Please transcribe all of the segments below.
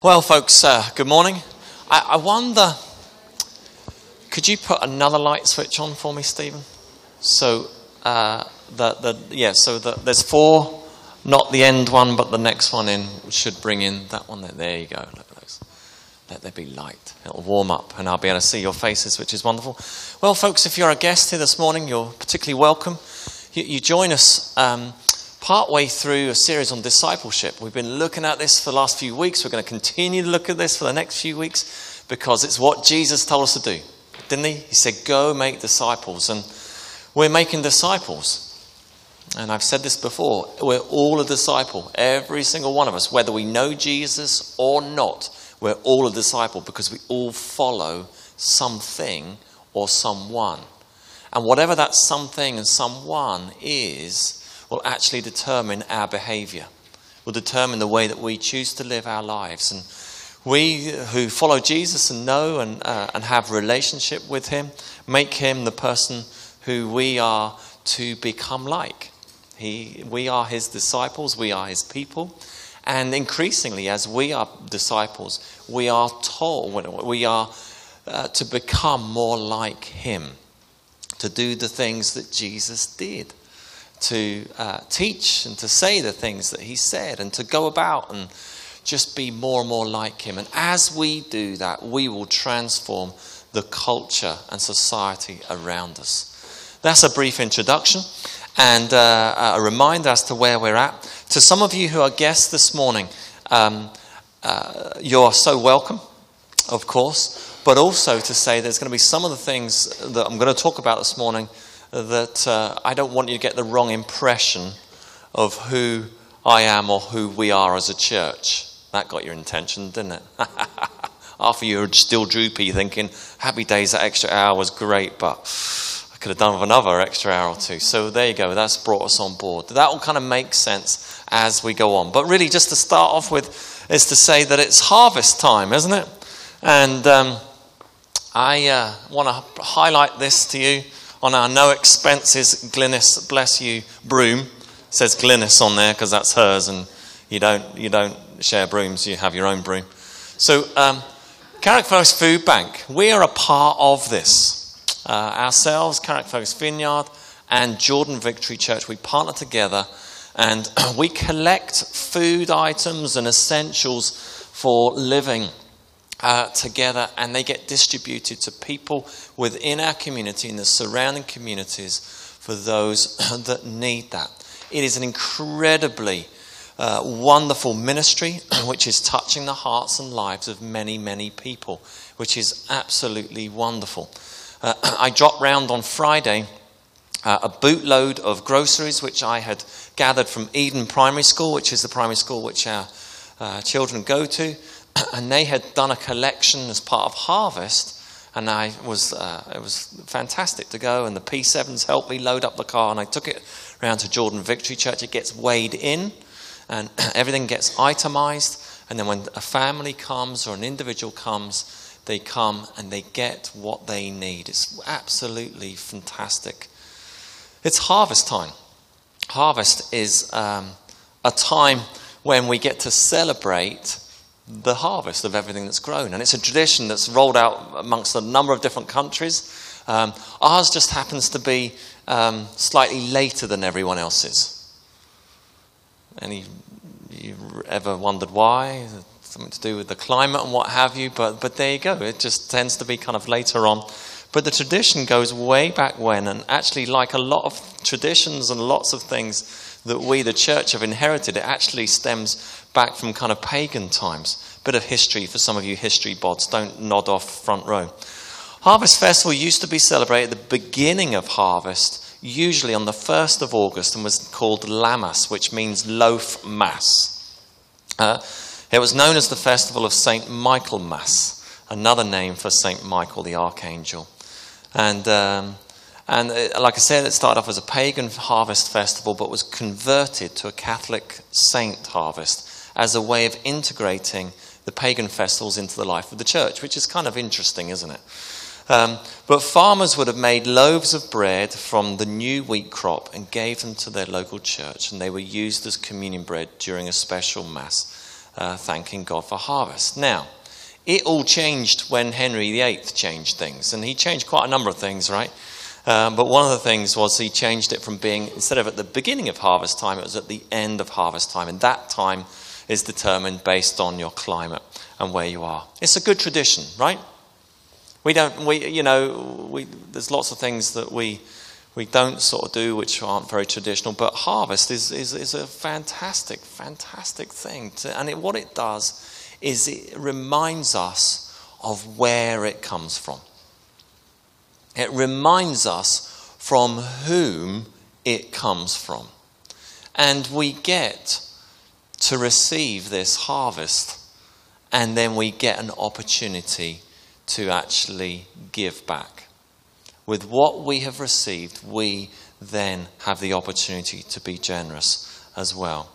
Well, folks, uh, good morning. I, I, wonder, could you put another light switch on for me, Stephen? So, uh, the, the, yeah, so the, there's four, not the end one, but the next one in should bring in that one there. There you go. Look at those. Let there be light. It'll warm up, and I'll be able to see your faces, which is wonderful. Well, folks, if you're a guest here this morning, you're particularly welcome. You, you join us. Um, partway through a series on discipleship. We've been looking at this for the last few weeks. We're going to continue to look at this for the next few weeks because it's what Jesus told us to do, didn't he? He said, Go make disciples. And we're making disciples. And I've said this before we're all a disciple, every single one of us, whether we know Jesus or not, we're all a disciple because we all follow something or someone. And whatever that something and someone is, will actually determine our behavior, will determine the way that we choose to live our lives. And we who follow Jesus and know and, uh, and have relationship with him make him the person who we are to become like. He, we are his disciples, we are his people. And increasingly, as we are disciples, we are told, we are uh, to become more like him, to do the things that Jesus did to uh, teach and to say the things that he said and to go about and just be more and more like him. And as we do that, we will transform the culture and society around us. That's a brief introduction and uh, a reminder as to where we're at. To some of you who are guests this morning, um, uh, you're so welcome, of course, but also to say there's going to be some of the things that I'm going to talk about this morning that uh, I don't want you to get the wrong impression of who I am or who we are as a church. That got your attention, didn't it? After you were still droopy, thinking, happy days, that extra hour was great, but I could have done with another extra hour or two. So there you go, that's brought us on board. That will kind of make sense as we go on. But really, just to start off with, is to say that it's harvest time, isn't it? And um, I uh, want to highlight this to you on our no expenses Glynis bless you broom. Says Glynis on there because that's hers, and you don't you don't share brooms. You have your own broom. So, um, Carrickfergus Food Bank, we are a part of this. Uh, ourselves, Carrickfergus Vineyard, and Jordan Victory Church, we partner together and we collect food items and essentials for living uh, together and they get distributed to people within our community and the surrounding communities for those that need that. It is an incredibly uh, wonderful ministry which is touching the hearts and lives of many, many people, which is absolutely wonderful. Uh, I dropped round on Friday uh, a bootload of groceries which I had gathered from Eden Primary School, which is the primary school which our uh, children go to. And they had done a collection as part of Harvest. And I was, uh, it was fantastic to go, and the P7s helped me load up the car, and I took it around to Jordan Victory Church. It gets weighed in, and everything gets itemized. And then when a family comes or an individual comes, they come and they get what they need. It's absolutely fantastic. It's harvest time. Harvest is um, a time when we get to celebrate the harvest of everything that's grown. And it's a tradition that's rolled out amongst a number of different countries. Um, ours just happens to be um, slightly later than everyone else's. Any you ever wondered why? Something to do with the climate and what have you, but, but there you go. It just tends to be kind of later on. But the tradition goes way back when, and actually, like a lot of traditions and lots of things that we, the church, have inherited, it actually stems back from kind of pagan times. Bit of history for some of you history bods. Don't nod off front row. Harvest Festival used to be celebrated at the beginning of harvest, usually on the 1st of August, and was called Lammas, which means loaf mass. Uh, it was known as the festival of St. Michaelmas, another name for St. Michael the Archangel. And, um, and uh, like I said, it started off as a pagan harvest festival, but was converted to a Catholic saint harvest as a way of integrating the pagan festivals into the life of the church, which is kind of interesting, isn't it? Um, but farmers would have made loaves of bread from the new wheat crop and gave them to their local church, and they were used as communion bread during a special mass. uh, thanking God for harvest. Now, it all changed when Henry VIII changed things, and he changed quite a number of things, right? Um, but one of the things was he changed it from being, instead of at the beginning of harvest time, it was at the end of harvest time. And that time is determined based on your climate and where you are. It's a good tradition, right? We don't, we, you know, we, there's lots of things that we, we don't sort of do which aren't very traditional, but harvest is, is, is a fantastic, fantastic thing. To, and it, what it does is it reminds us of where it comes from. It reminds us from whom it comes from. And we get to receive this harvest, and then we get an opportunity to actually give back. With what we have received, we then have the opportunity to be generous as well.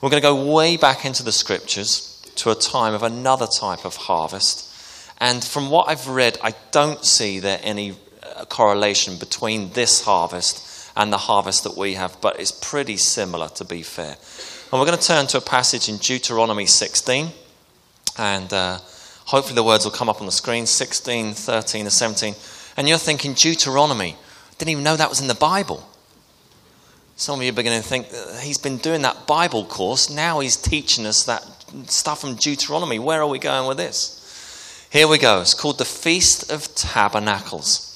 We're going to go way back into the scriptures to a time of another type of harvest. And from what I've read, I don't see there any a correlation between this harvest and the harvest that we have, but it's pretty similar to be fair. And we're going to turn to a passage in Deuteronomy 16, and uh, hopefully the words will come up on the screen 16, 13, and 17. And you're thinking, Deuteronomy, didn't even know that was in the Bible. Some of you are beginning to think he's been doing that Bible course. Now he's teaching us that stuff from Deuteronomy. Where are we going with this? Here we go. It's called the Feast of Tabernacles.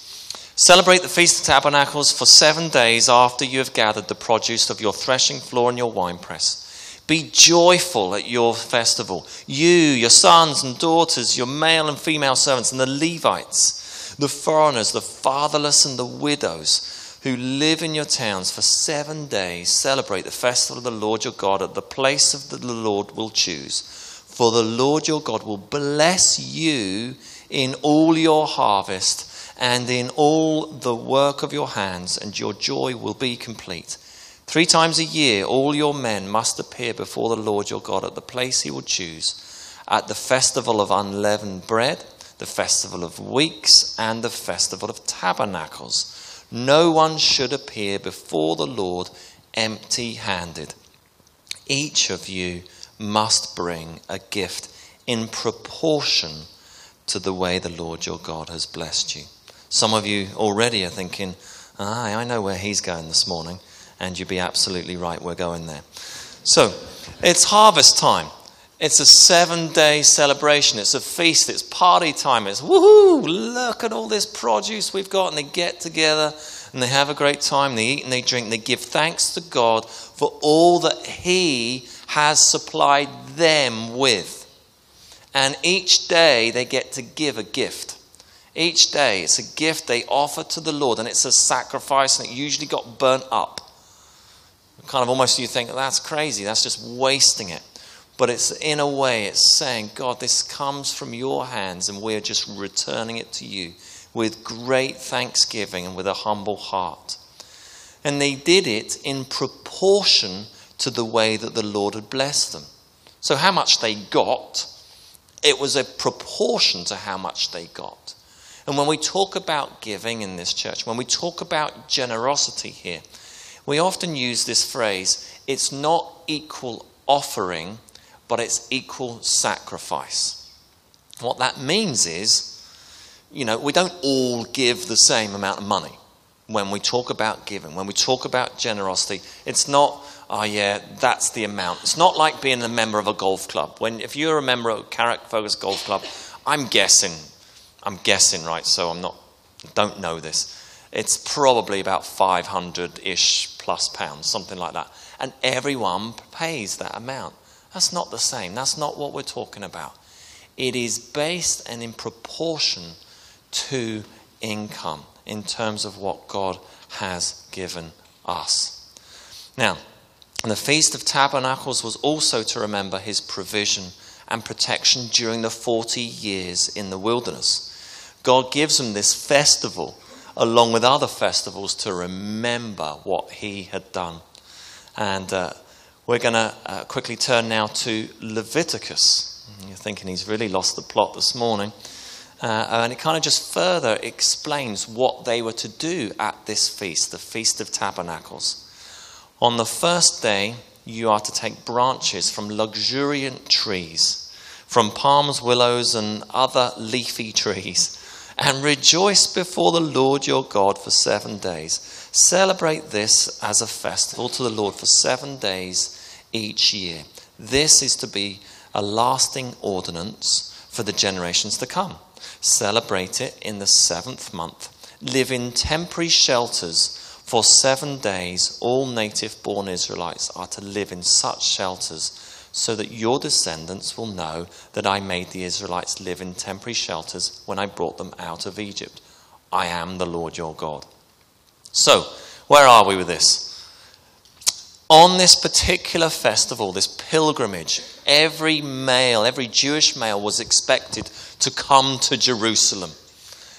Celebrate the Feast of Tabernacles for seven days after you have gathered the produce of your threshing floor and your winepress. Be joyful at your festival, you, your sons and daughters, your male and female servants, and the Levites, the foreigners, the fatherless, and the widows who live in your towns for seven days. Celebrate the festival of the Lord your God at the place of the Lord will choose. For the Lord your God will bless you in all your harvest and in all the work of your hands, and your joy will be complete. Three times a year, all your men must appear before the Lord your God at the place he will choose at the festival of unleavened bread, the festival of weeks, and the festival of tabernacles. No one should appear before the Lord empty handed. Each of you must bring a gift in proportion to the way the Lord your God has blessed you. Some of you already are thinking, ah, I know where he's going this morning. And you'd be absolutely right, we're going there. So, it's harvest time. It's a seven day celebration. It's a feast. It's party time. It's woohoo! Look at all this produce we've got. And they get together and they have a great time. They eat and they drink. They give thanks to God for all that He has supplied them with. And each day they get to give a gift. Each day, it's a gift they offer to the Lord, and it's a sacrifice, and it usually got burnt up. Kind of almost you think, that's crazy, that's just wasting it. But it's in a way, it's saying, God, this comes from your hands, and we're just returning it to you with great thanksgiving and with a humble heart. And they did it in proportion to the way that the Lord had blessed them. So, how much they got, it was a proportion to how much they got. And when we talk about giving in this church, when we talk about generosity here, we often use this phrase it's not equal offering, but it's equal sacrifice. What that means is, you know, we don't all give the same amount of money when we talk about giving, when we talk about generosity. It's not, oh yeah, that's the amount. It's not like being a member of a golf club. When if you're a member of Carrickfergus Golf Club, I'm guessing I'm guessing, right? So I'm not, don't know this. It's probably about 500 ish plus pounds, something like that. And everyone pays that amount. That's not the same. That's not what we're talking about. It is based and in proportion to income in terms of what God has given us. Now, the Feast of Tabernacles was also to remember his provision and protection during the 40 years in the wilderness. God gives them this festival along with other festivals to remember what he had done. And uh, we're going to uh, quickly turn now to Leviticus. You're thinking he's really lost the plot this morning. Uh, and it kind of just further explains what they were to do at this feast, the Feast of Tabernacles. On the first day, you are to take branches from luxuriant trees, from palms, willows, and other leafy trees, and rejoice before the Lord your God for seven days. Celebrate this as a festival to the Lord for seven days each year. This is to be a lasting ordinance for the generations to come. Celebrate it in the seventh month. Live in temporary shelters for seven days. All native born Israelites are to live in such shelters so that your descendants will know that I made the Israelites live in temporary shelters when I brought them out of Egypt. I am the Lord your God. So, where are we with this? On this particular festival, this pilgrimage, every male, every Jewish male was expected to come to Jerusalem.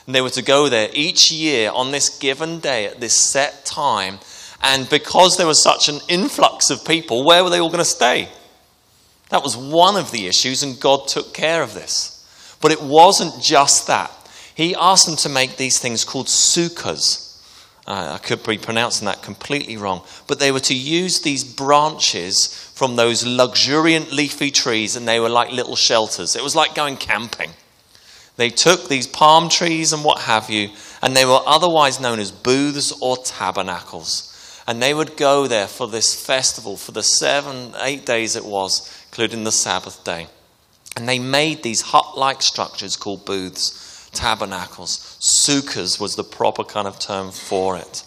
And they were to go there each year on this given day at this set time. And because there was such an influx of people, where were they all going to stay? That was one of the issues, and God took care of this. But it wasn't just that. He asked them to make these things called sukkahs. Uh, I could be pronouncing that completely wrong. But they were to use these branches from those luxuriant leafy trees, and they were like little shelters. It was like going camping. They took these palm trees and what have you, and they were otherwise known as booths or tabernacles. And they would go there for this festival for the seven, eight days it was, including the Sabbath day. And they made these hut like structures called booths tabernacles. Sukkahs was the proper kind of term for it.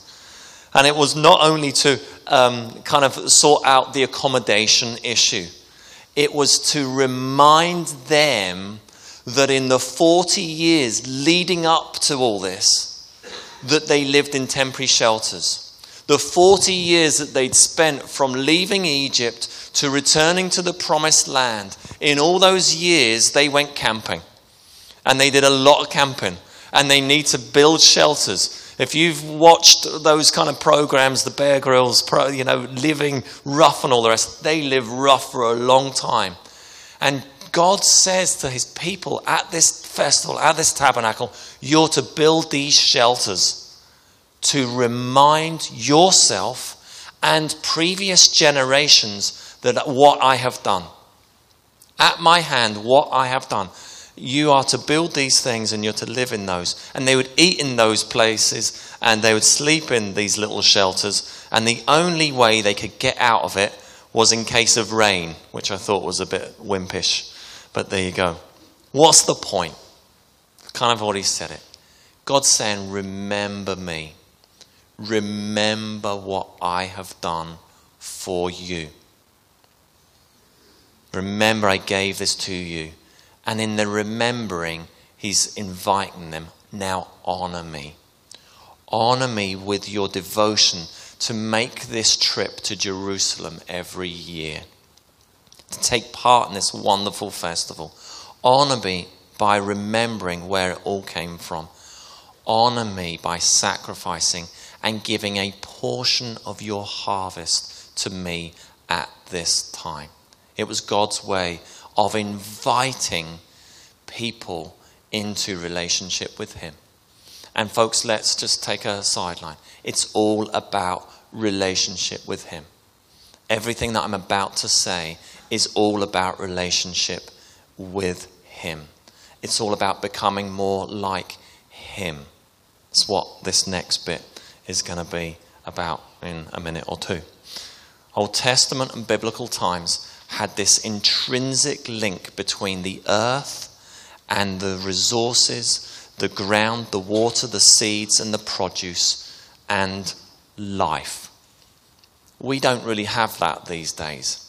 And it was not only to um, kind of sort out the accommodation issue, it was to remind them that in the 40 years leading up to all this, that they lived in temporary shelters. The 40 years that they'd spent from leaving Egypt to returning to the promised land, in all those years they went camping and they did a lot of camping and they need to build shelters. If you've watched those kind of programs, the Bear Grylls, you know, living rough and all the rest, they live rough for a long time. And God says to his people at this festival, at this tabernacle, you're to build these shelters to remind yourself and previous generations that what I have done. At my hand, what I have done you are to build these things and you're to live in those. And they would eat in those places and they would sleep in these little shelters. And the only way they could get out of it was in case of rain, which I thought was a bit wimpish. But there you go. What's the point? Kind of already said it. God's saying, Remember me. Remember what I have done for you. Remember, I gave this to you. And in the remembering, he's inviting them now honor me. Honor me with your devotion to make this trip to Jerusalem every year, to take part in this wonderful festival. Honor me by remembering where it all came from. Honor me by sacrificing and giving a portion of your harvest to me at this time. It was God's way of inviting people into relationship with Him. And, folks, let's just take a sideline. It's all about relationship with Him. Everything that I'm about to say is all about relationship with Him. It's all about becoming more like Him. It's what this next bit is going to be about in a minute or two. Old Testament and biblical times had this intrinsic link between the earth and the resources, the ground, the water, the seeds, and the produce, and life. We don't really have that these days.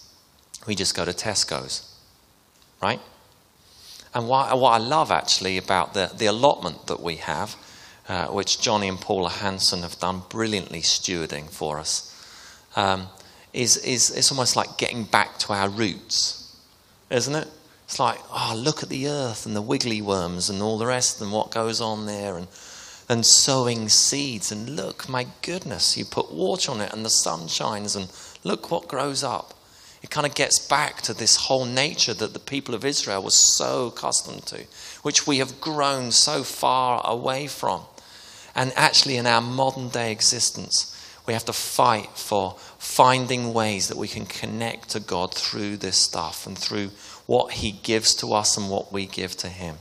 We just go to Tesco's, right? And what, what I love actually about the, the allotment that we have, uh, which Johnny and Paula Hanson have done brilliantly stewarding for us, um, is, is it's almost like getting back to our roots, isn't it? It's like, oh, look at the earth and the wiggly worms and all the rest and what goes on there and, and sowing seeds. And look, my goodness, you put water on it and the sun shines and look what grows up. It kind of gets back to this whole nature that the people of Israel were so accustomed to, which we have grown so far away from. And actually, in our modern day existence, We have to fight for finding ways that we can connect to God through this stuff and through what He gives to us and what we give to Him.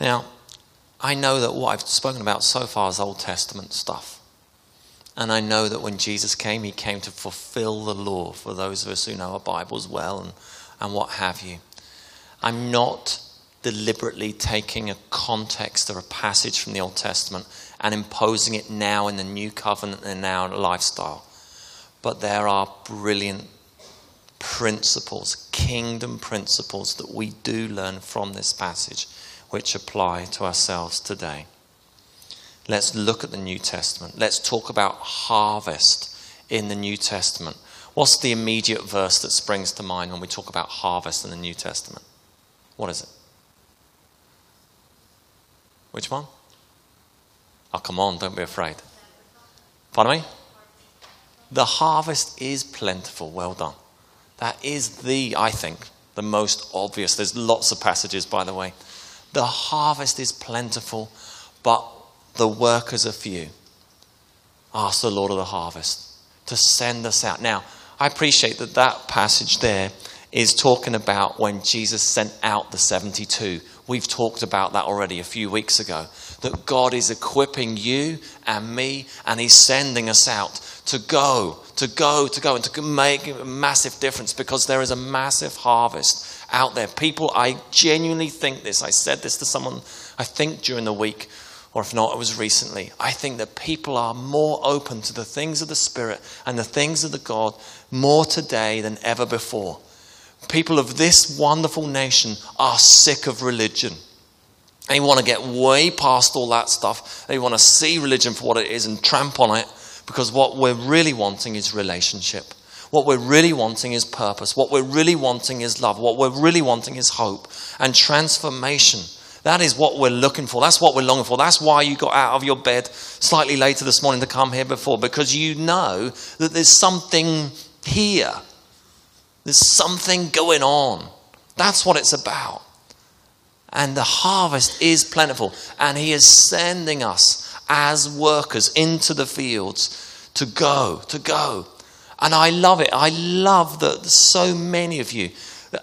Now, I know that what I've spoken about so far is Old Testament stuff. And I know that when Jesus came, he came to fulfill the law for those of us who know our Bibles well and, and what have you. I'm not deliberately taking a context or a passage from the Old Testament and imposing it now in the new covenant and our lifestyle. But there are brilliant principles, kingdom principles that we do learn from this passage, which apply to ourselves today. Let's look at the New Testament. Let's talk about harvest in the New Testament. What's the immediate verse that springs to mind when we talk about harvest in the New Testament? What is it? Which one? Oh, come on, don't be afraid. Pardon me? The harvest is plentiful. Well done. That is the, I think, the most obvious. There's lots of passages, by the way. The harvest is plentiful, but the workers are few. Ask the Lord of the harvest to send us out. Now, I appreciate that that passage there is talking about when Jesus sent out the 72. We've talked about that already a few weeks ago. That God is equipping you and me, and He's sending us out to go, to go, to go, and to make a massive difference because there is a massive harvest out there. People, I genuinely think this. I said this to someone, I think during the week or if not, it was recently. I think that people are more open to the things of the Spirit and the things of the God more today than ever before. People of this wonderful nation are sick of religion. They want to get way past all that stuff. They want to see religion for what it is and tramp on it because what we're really wanting is relationship. What we're really wanting is purpose. What we're really wanting is love. What we're really wanting is hope and transformation. That is what we're looking for. That's what we're longing for. That's why you got out of your bed slightly later this morning to come here before, because you know that there's something here. There's something going on. That's what it's about. And the harvest is plentiful. And He is sending us as workers into the fields to go, to go. And I love it. I love that so many of you,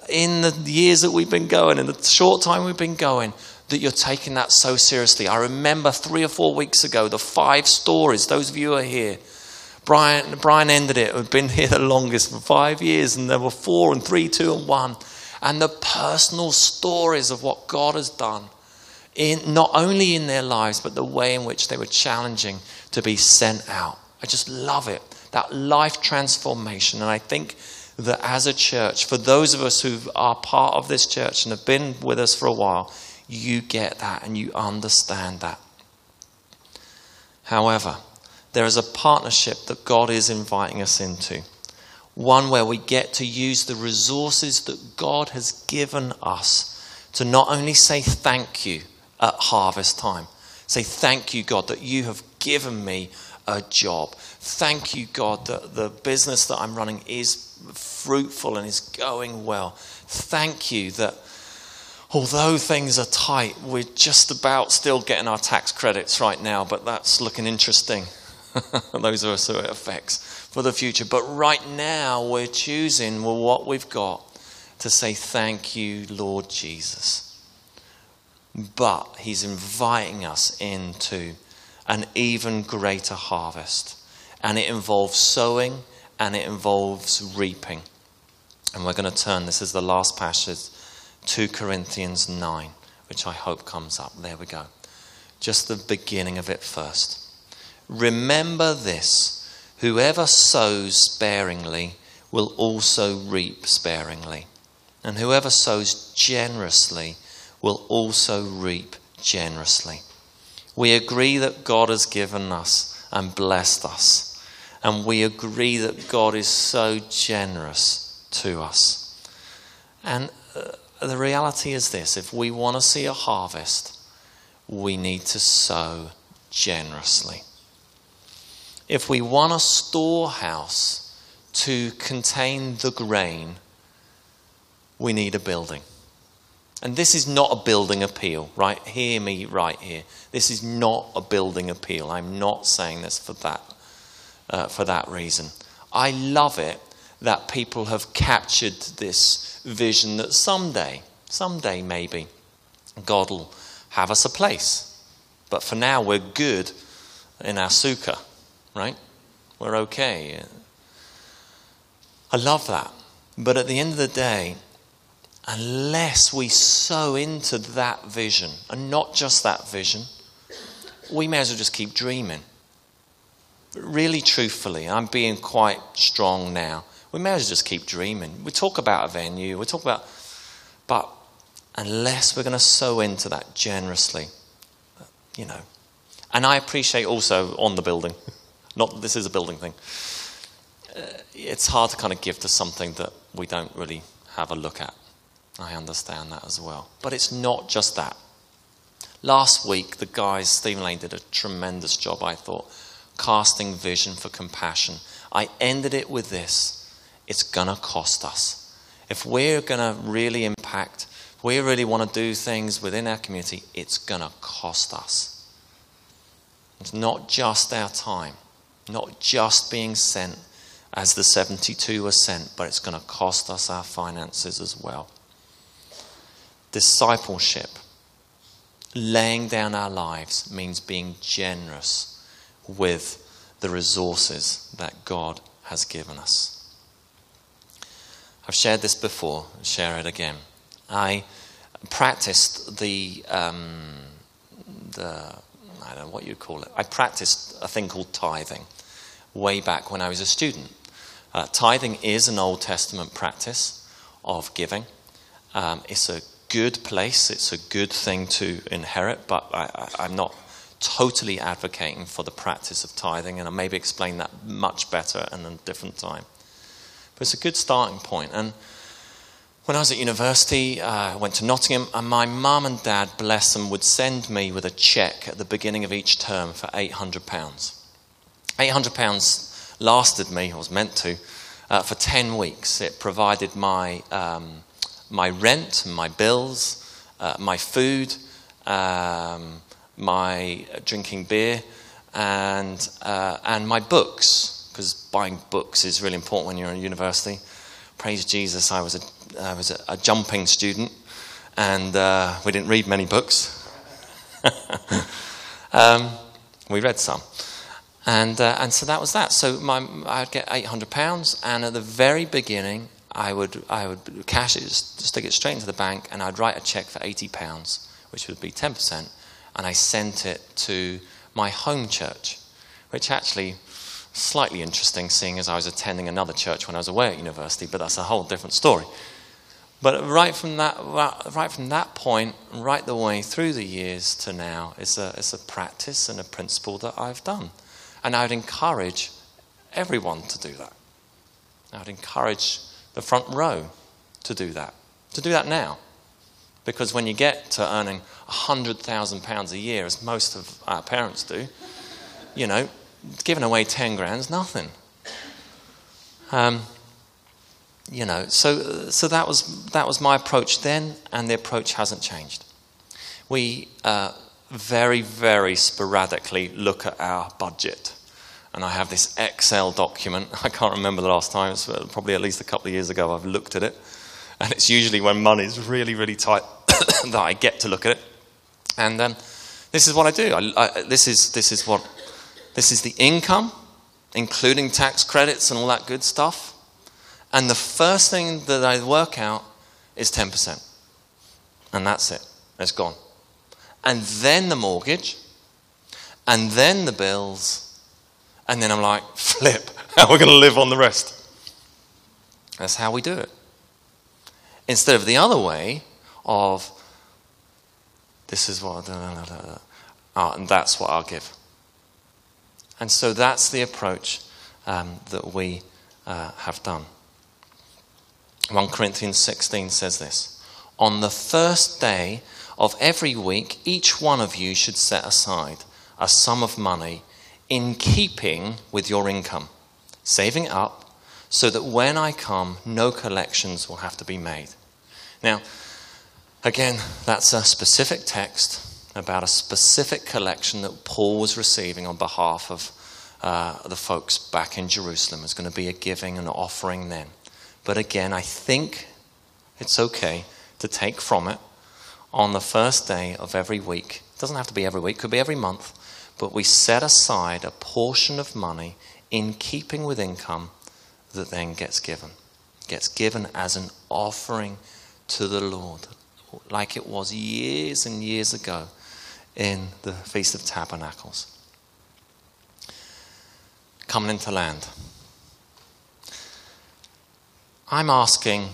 in the years that we've been going, in the short time we've been going, that you're taking that so seriously. I remember three or four weeks ago the five stories. Those of you who are here, Brian, Brian ended it. We've been here the longest for five years, and there were four and three, two and one. And the personal stories of what God has done, in, not only in their lives, but the way in which they were challenging to be sent out. I just love it. That life transformation. And I think that as a church, for those of us who are part of this church and have been with us for a while, you get that and you understand that. However, there is a partnership that God is inviting us into. One where we get to use the resources that God has given us to not only say thank you at harvest time, say thank you, God, that you have given me a job. Thank you, God, that the business that I'm running is fruitful and is going well. Thank you that although things are tight, we're just about still getting our tax credits right now, but that's looking interesting. Those are us who it affects for the future. But right now, we're choosing well, what we've got to say, Thank you, Lord Jesus. But He's inviting us into an even greater harvest. And it involves sowing and it involves reaping. And we're going to turn, this is the last passage 2 Corinthians 9, which I hope comes up. There we go. Just the beginning of it first. Remember this whoever sows sparingly will also reap sparingly, and whoever sows generously will also reap generously. We agree that God has given us and blessed us, and we agree that God is so generous to us. And uh, the reality is this if we want to see a harvest, we need to sow generously. If we want a storehouse to contain the grain, we need a building. And this is not a building appeal, right? Hear me right here. This is not a building appeal. I'm not saying this for that, uh, for that reason. I love it that people have captured this vision that someday, someday maybe, God will have us a place. But for now, we're good in our sukkah, right? We're okay. I love that. But at the end of the day, unless we sow into that vision, and not just that vision, we may as well just keep dreaming. Really, truthfully, I'm being quite strong now. We may as well just keep dreaming. We talk about a venue, we talk about, but unless we're going to sow into that generously, you know. And I appreciate also on the building, not that this is a building thing, uh, it's hard to kind of give to something that we don't really have a look at. I understand that as well. But it's not just that. Last week, the guys, Stephen Lane, did a tremendous job, I thought, casting vision for compassion. I ended it with this it's going to cost us. If we're going to really impact, if we really want to do things within our community, it's going to cost us. It's not just our time, not just being sent as the 72 were sent, but it's going to cost us our finances as well. Discipleship, laying down our lives, means being generous with the resources that God has given us. I've shared this before, share it again. I practiced the, um, the, I don't know what you call it, I practiced a thing called tithing way back when I was a student. Uh, tithing is an Old Testament practice of giving. Um, it's a good place, it's a good thing to inherit, but I, am not totally advocating for the practice of tithing, and I'll maybe explain that much better in a different time. But it's a good starting point. And when I was at university, uh, I went to Nottingham, and my mum and dad, bless them, would send me with a cheque at the beginning of each term for £800. £800 lasted me, or was meant to, uh, for 10 weeks. It provided my, um, my rent, my bills, uh, my food, um, my drinking beer, and, uh, and my books, because buying books is really important when you're in university. Praise Jesus, I was a, I was a, a jumping student, and uh, we didn't read many books. um, we read some. And, uh, and so that was that. So my, I'd get £800, and at the very beginning, I would, I would cash it, stick it straight into the bank, and I'd write a cheque for £80, which would be 10%, and I sent it to my home church, which actually slightly interesting seeing as I was attending another church when I was away at university, but that's a whole different story. But right from that, right from that point, right the way through the years to now, it's a, it's a practice and a principle that I've done. And I would encourage everyone to do that. I would encourage the front row to do that, to do that now. Because when you get to earning £100,000 a year, as most of our parents do, you know, giving away 10 grand is nothing. Um, you know, so, so that, was, that was my approach then, and the approach hasn't changed. We uh, very, very sporadically look at our budget. And I have this Excel document. I can't remember the last time, it's uh, probably at least a couple of years ago I've looked at it. And it's usually when money's really, really tight that I get to look at it. And um, this is what I do. I, I, this, is, this, is what, this is the income, including tax credits and all that good stuff. And the first thing that I work out is 10%. And that's it. It's gone and then the mortgage, and then the bills, and then I'm like, flip, how are we going to live on the rest? That's how we do it. Instead of the other way of, this is what, oh, and that's what I'll give. And so that's the approach um, that we uh, have done. 1 Corinthians 16 says this On the first day of every week, each one of you should set aside a sum of money in keeping with your income, saving it up so that when I come, no collections will have to be made. Now, Again, that's a specific text about a specific collection that Paul was receiving on behalf of uh, the folks back in Jerusalem. It's going to be a giving and offering then. But again, I think it's okay to take from it on the first day of every week. It doesn't have to be every week, could be every month. But we set aside a portion of money in keeping with income that then gets given. Gets given as an offering to the Lord, like it was years and years ago in the Feast of Tabernacles. Coming into land. I'm asking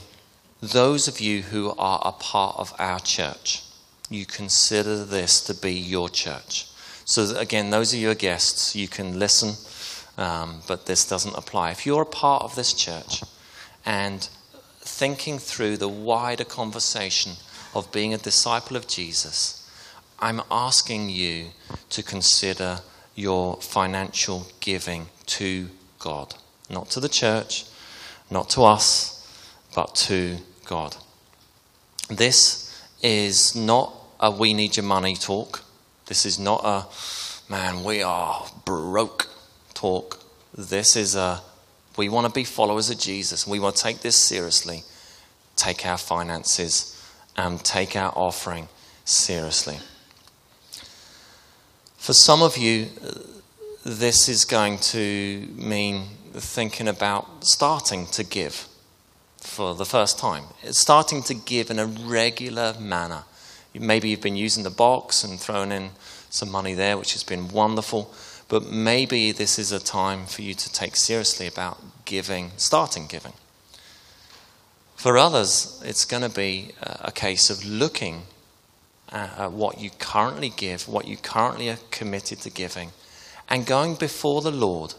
those of you who are a part of our church, you consider this to be your church. So, again, those are guests, you can listen, um, but this doesn't apply. If you're a part of this church and thinking through the wider conversation of being a disciple of Jesus, I'm asking you to consider your financial giving to God, not to the church, not to us, but to God. This is not a we need your money talk. This is not a man, we are broke talk. This is a we want to be followers of Jesus. We want to take this seriously. Take our finances and take our offering seriously. For some of you, this is going to mean thinking about starting to give for the first time. It's starting to give in a regular manner. Maybe you've been using the box and throwing in some money there, which has been wonderful. But maybe this is a time for you to take seriously about giving, starting giving. For others, it's going to be a case of looking at what you currently give, what you currently are committed to giving, and going before the Lord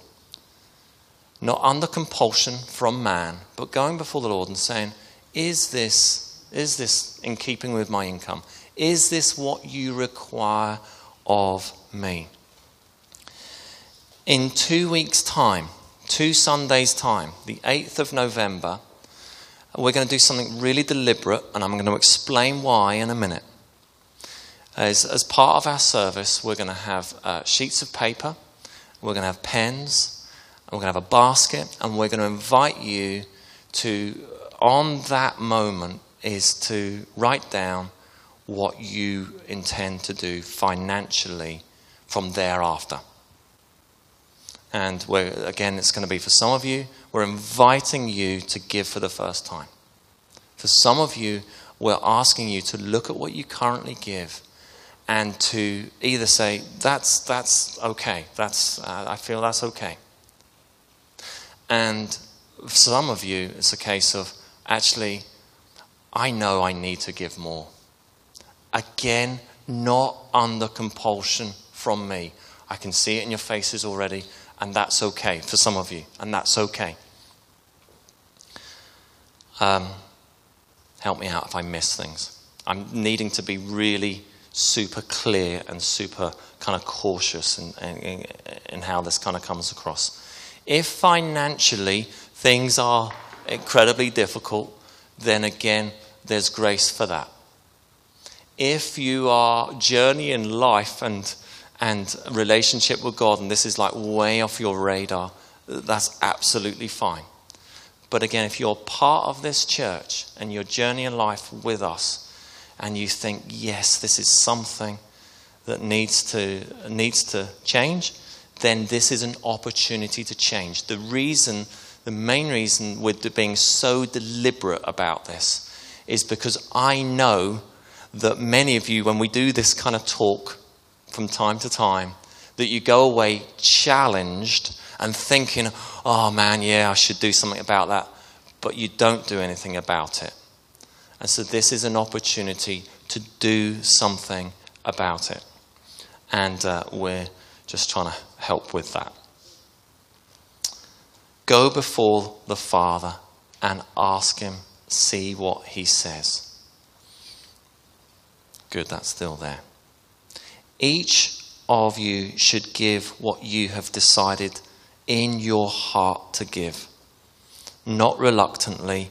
not under compulsion from man, but going before the Lord and saying, Is this, is this in keeping with my income? Is this what you require of me? In two weeks' time, two Sundays' time, the 8th of November, we're going to do something really deliberate, and I'm going to explain why in a minute. As, as part of our service, we're going to have uh, sheets of paper, we're going to have pens, we're going to have a basket, and we're going to invite you to, on that moment, is to write down what you intend to do financially from thereafter. And again, it's going to be for some of you, we're inviting you to give for the first time. For some of you, we're asking you to look at what you currently give and to either say, that's, that's okay, that's, uh, I feel that's okay. And for some of you, it's a case of actually, I know I need to give more. Again, not under compulsion from me. I can see it in your faces already, and that's okay for some of you, and that's okay. Um, help me out if I miss things. I'm needing to be really super clear and super kind of cautious in, in, in how this kind of comes across. If financially things are incredibly difficult, then again, there's grace for that. If you are journeying life and, and relationship with God, and this is like way off your radar, that's absolutely fine. But again, if you're part of this church and you're journeying life with us, and you think, yes, this is something that needs to, needs to change, then this is an opportunity to change. The reason, the main reason we're being so deliberate about this is because I know that many of you, when we do this kind of talk from time to time, that you go away challenged and thinking, oh man, yeah, I should do something about that, but you don't do anything about it. And so this is an opportunity to do something about it. And uh, we're just trying to help with that. Go before the Father and ask Him, see what He says. Good, that's still there. Each of you should give what you have decided in your heart to give, not reluctantly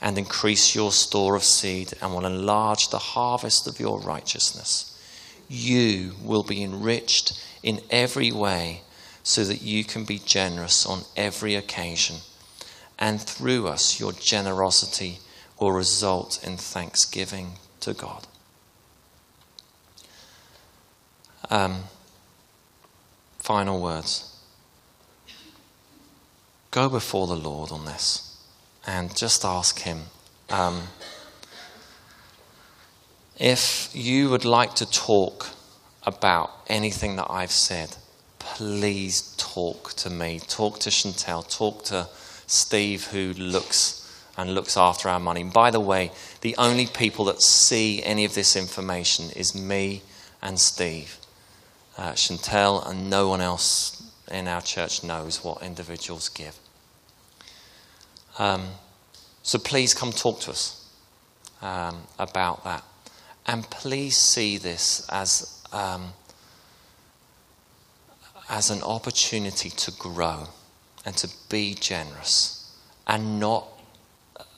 and increase your store of seed and will enlarge the harvest of your righteousness. You will be enriched in every way so that you can be generous on every occasion. And through us, your generosity will result in thanksgiving to God. Um, final words. Go before the Lord on this and just ask Him. Um, if you would like to talk about anything that I've said, please talk to me. Talk to Chantel. Talk to Steve, who looks and looks after our money. By the way, the only people that see any of this information is me and Steve. Uh, Chantel and no one else in our church knows what individuals give. Um, so please come talk to us um, about that. And please see this as, um, as an opportunity to grow and to be generous and not,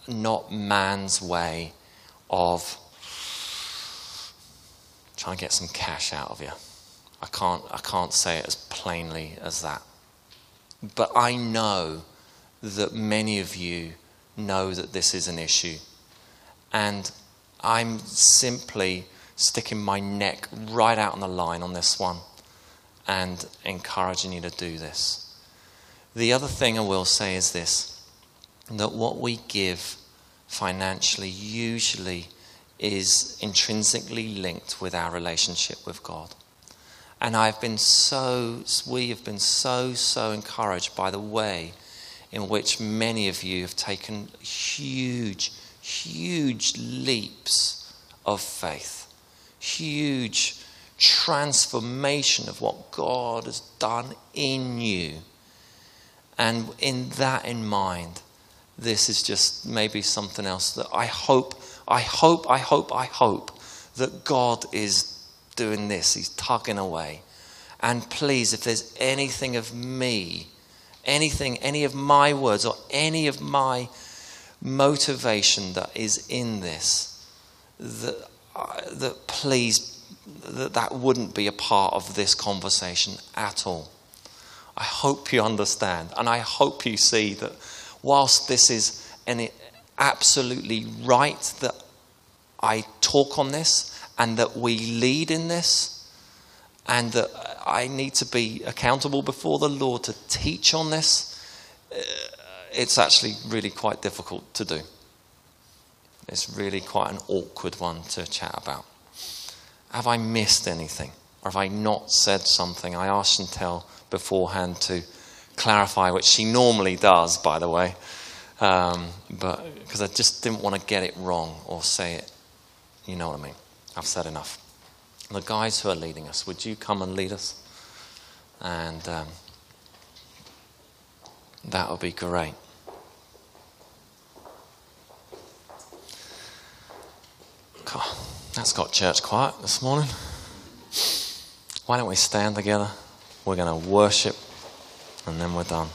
not man's way of trying to get some cash out of you. I can't, I can't say it as plainly as that. But I know that many of you know that this is an issue. And I'm simply sticking my neck right out on the line on this one and encouraging you to do this. The other thing I will say is this that what we give financially usually is intrinsically linked with our relationship with God. And I've been so, we have been so, so encouraged by the way in which many of you have taken huge, huge leaps of faith, huge transformation of what God has done in you. And in that in mind, this is just maybe something else that I hope, I hope, I hope, I hope that God is doing this. He's tugging away. And please, if there's anything of me anything, any of my words, or any of my motivation that is in this, that, uh, that please, that that wouldn't be a part of this conversation at all. I hope you understand, and I hope you see that whilst this is an absolutely right that I talk on this and that we lead in this, and that I need to be accountable before the Lord to teach on this, uh, it's actually really quite difficult to do. It's really quite an awkward one to chat about. Have I missed anything? Or have I not said something? I asked Chantel beforehand to clarify, which she normally does, by the way, um, but because I just didn't want to get it wrong or say it. You know what I mean? I've said enough the guys who are leading us, would you come and lead us? And um, that would be great. God, that's got church quiet this morning. Why don't we stand together? We're going to worship and then we're done.